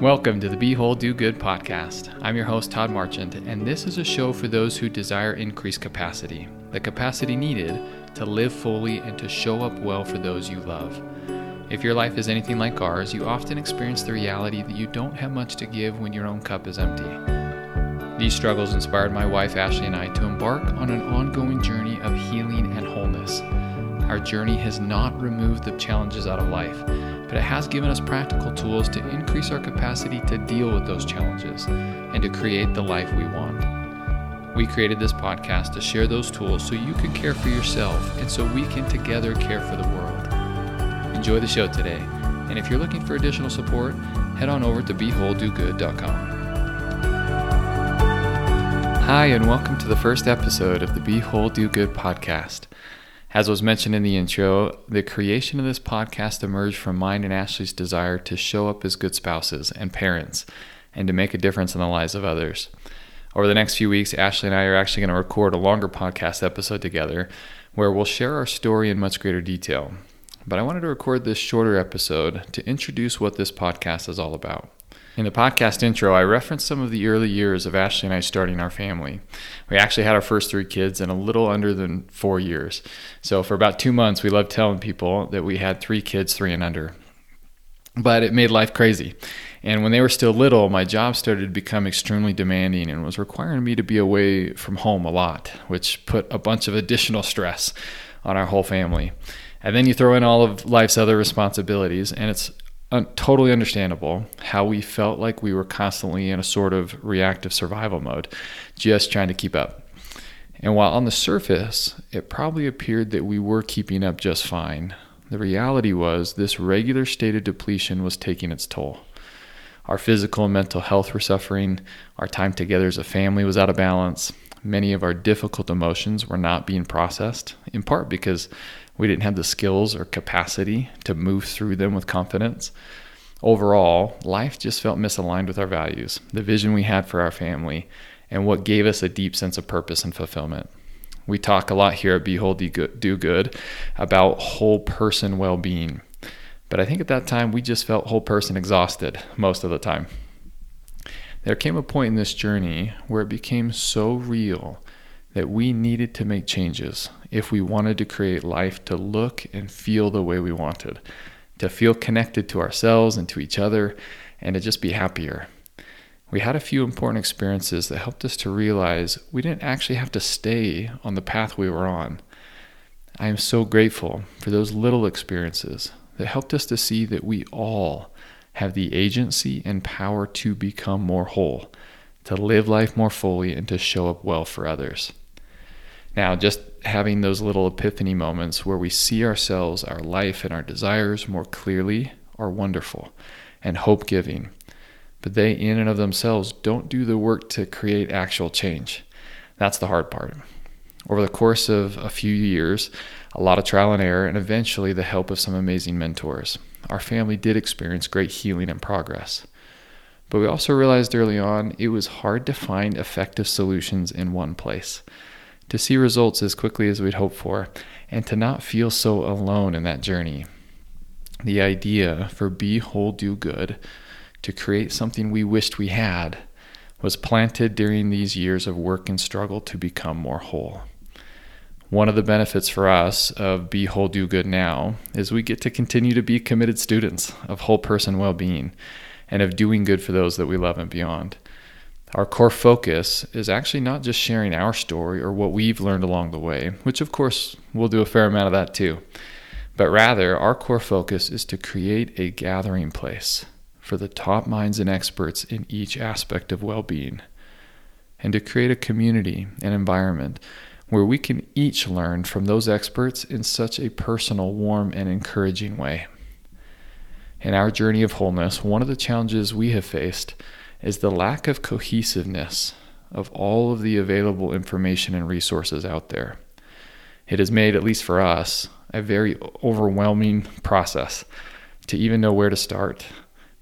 Welcome to the Be Whole Do Good podcast. I'm your host, Todd Marchant, and this is a show for those who desire increased capacity, the capacity needed to live fully and to show up well for those you love. If your life is anything like ours, you often experience the reality that you don't have much to give when your own cup is empty. These struggles inspired my wife Ashley and I to embark on an ongoing journey of healing and wholeness. Our journey has not removed the challenges out of life but it has given us practical tools to increase our capacity to deal with those challenges and to create the life we want. We created this podcast to share those tools so you can care for yourself and so we can together care for the world. Enjoy the show today, and if you're looking for additional support, head on over to BeWholeDoGood.com. Hi, and welcome to the first episode of the Be Whole Do Good podcast. As was mentioned in the intro, the creation of this podcast emerged from mine and Ashley's desire to show up as good spouses and parents and to make a difference in the lives of others. Over the next few weeks, Ashley and I are actually going to record a longer podcast episode together where we'll share our story in much greater detail. But I wanted to record this shorter episode to introduce what this podcast is all about. In the podcast intro, I referenced some of the early years of Ashley and I starting our family. We actually had our first three kids in a little under than four years. So, for about two months, we loved telling people that we had three kids, three and under. But it made life crazy. And when they were still little, my job started to become extremely demanding and was requiring me to be away from home a lot, which put a bunch of additional stress on our whole family. And then you throw in all of life's other responsibilities, and it's totally understandable how we felt like we were constantly in a sort of reactive survival mode, just trying to keep up. And while on the surface, it probably appeared that we were keeping up just fine, the reality was this regular state of depletion was taking its toll. Our physical and mental health were suffering, our time together as a family was out of balance, many of our difficult emotions were not being processed, in part because we didn't have the skills or capacity to move through them with confidence. Overall, life just felt misaligned with our values, the vision we had for our family, and what gave us a deep sense of purpose and fulfillment. We talk a lot here at Be Whole Do Good about whole person well being. But I think at that time we just felt whole person exhausted most of the time. There came a point in this journey where it became so real that we needed to make changes if we wanted to create life to look and feel the way we wanted, to feel connected to ourselves and to each other, and to just be happier. We had a few important experiences that helped us to realize we didn't actually have to stay on the path we were on. I am so grateful for those little experiences that helped us to see that we all have the agency and power to become more whole, to live life more fully, and to show up well for others. Now, just having those little epiphany moments where we see ourselves, our life, and our desires more clearly are wonderful and hope giving. But they, in and of themselves, don't do the work to create actual change. That's the hard part. Over the course of a few years, a lot of trial and error, and eventually the help of some amazing mentors, our family did experience great healing and progress. But we also realized early on it was hard to find effective solutions in one place to see results as quickly as we'd hoped for, and to not feel so alone in that journey. The idea for Be Whole Do Good, to create something we wished we had, was planted during these years of work and struggle to become more whole. One of the benefits for us of Be Whole Do Good now is we get to continue to be committed students of whole person well being and of doing good for those that we love and beyond. Our core focus is actually not just sharing our story or what we've learned along the way, which of course we'll do a fair amount of that too, but rather our core focus is to create a gathering place for the top minds and experts in each aspect of well being, and to create a community and environment where we can each learn from those experts in such a personal, warm, and encouraging way. In our journey of wholeness, one of the challenges we have faced is the lack of cohesiveness of all of the available information and resources out there. It has made, at least for us, a very overwhelming process to even know where to start,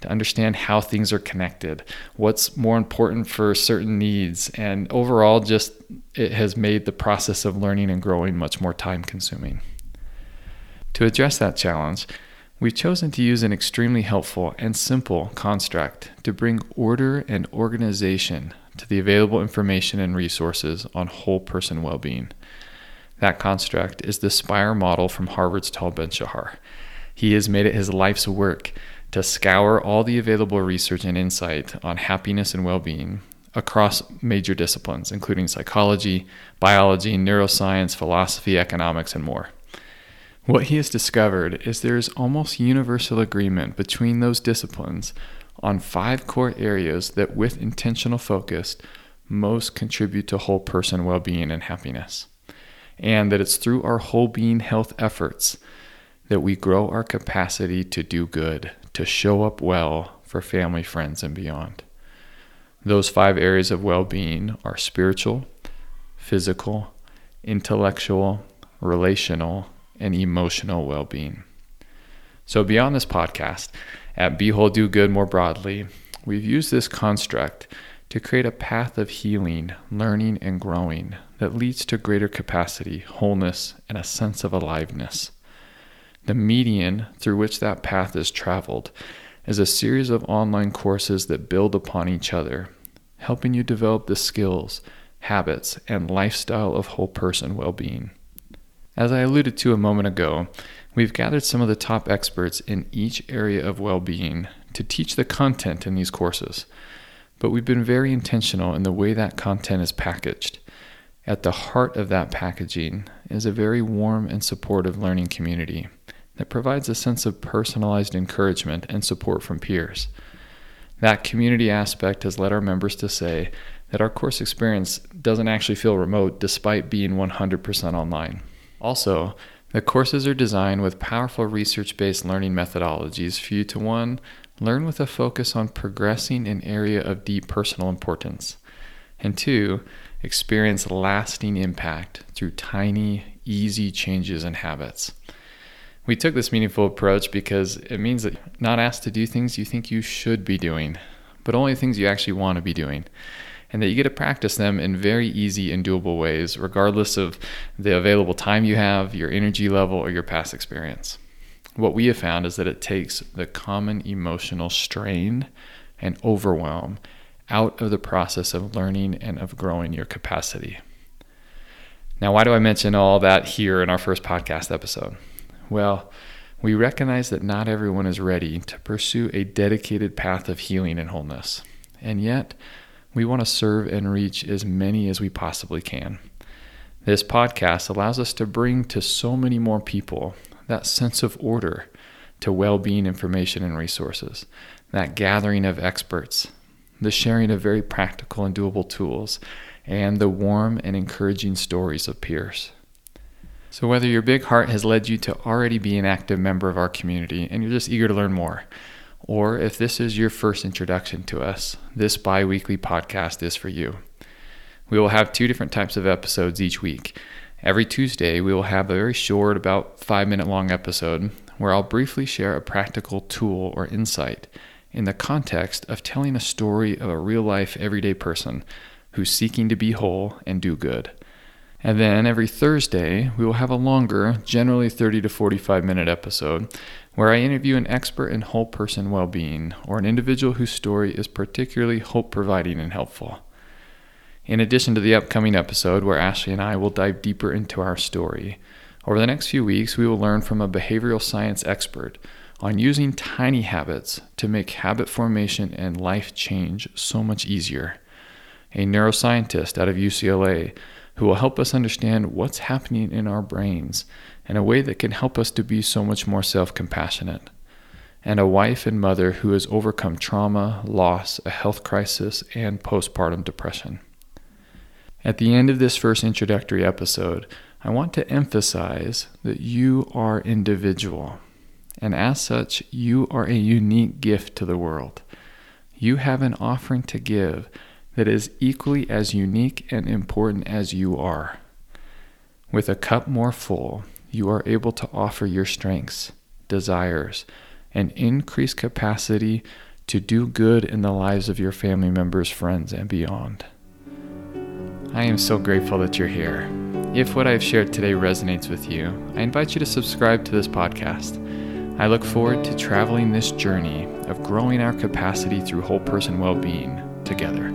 to understand how things are connected, what's more important for certain needs, and overall, just it has made the process of learning and growing much more time consuming. To address that challenge, We've chosen to use an extremely helpful and simple construct to bring order and organization to the available information and resources on whole person well being. That construct is the SPIRE model from Harvard's Tal Ben Shahar. He has made it his life's work to scour all the available research and insight on happiness and well being across major disciplines, including psychology, biology, neuroscience, philosophy, economics, and more. What he has discovered is there is almost universal agreement between those disciplines on five core areas that, with intentional focus, most contribute to whole person well being and happiness. And that it's through our whole being health efforts that we grow our capacity to do good, to show up well for family, friends, and beyond. Those five areas of well being are spiritual, physical, intellectual, relational, and emotional well being. So, beyond this podcast, at Be Whole Do Good more broadly, we've used this construct to create a path of healing, learning, and growing that leads to greater capacity, wholeness, and a sense of aliveness. The median through which that path is traveled is a series of online courses that build upon each other, helping you develop the skills, habits, and lifestyle of whole person well being. As I alluded to a moment ago, we've gathered some of the top experts in each area of well being to teach the content in these courses, but we've been very intentional in the way that content is packaged. At the heart of that packaging is a very warm and supportive learning community that provides a sense of personalized encouragement and support from peers. That community aspect has led our members to say that our course experience doesn't actually feel remote despite being 100% online. Also, the courses are designed with powerful research based learning methodologies for you to one, learn with a focus on progressing an area of deep personal importance, and two, experience lasting impact through tiny, easy changes in habits. We took this meaningful approach because it means that you're not asked to do things you think you should be doing, but only things you actually want to be doing and that you get to practice them in very easy and doable ways, regardless of the available time you have, your energy level, or your past experience. What we have found is that it takes the common emotional strain and overwhelm out of the process of learning and of growing your capacity. Now, why do I mention all that here in our first podcast episode? Well, we recognize that not everyone is ready to pursue a dedicated path of healing and wholeness. And yet, we want to serve and reach as many as we possibly can. This podcast allows us to bring to so many more people that sense of order to well being information and resources, that gathering of experts, the sharing of very practical and doable tools, and the warm and encouraging stories of peers. So, whether your big heart has led you to already be an active member of our community and you're just eager to learn more, or if this is your first introduction to us, this bi weekly podcast is for you. We will have two different types of episodes each week. Every Tuesday, we will have a very short, about five minute long episode where I'll briefly share a practical tool or insight in the context of telling a story of a real life, everyday person who's seeking to be whole and do good. And then every Thursday, we will have a longer, generally 30 to 45 minute episode where I interview an expert in whole person well being or an individual whose story is particularly hope providing and helpful. In addition to the upcoming episode where Ashley and I will dive deeper into our story, over the next few weeks we will learn from a behavioral science expert on using tiny habits to make habit formation and life change so much easier. A neuroscientist out of UCLA who will help us understand what's happening in our brains in a way that can help us to be so much more self compassionate. And a wife and mother who has overcome trauma, loss, a health crisis, and postpartum depression. At the end of this first introductory episode, I want to emphasize that you are individual, and as such, you are a unique gift to the world. You have an offering to give that is equally as unique and important as you are. With a cup more full, you are able to offer your strengths, desires, and increased capacity to do good in the lives of your family members, friends, and beyond. I am so grateful that you're here. If what I've shared today resonates with you, I invite you to subscribe to this podcast. I look forward to traveling this journey of growing our capacity through whole person well being together.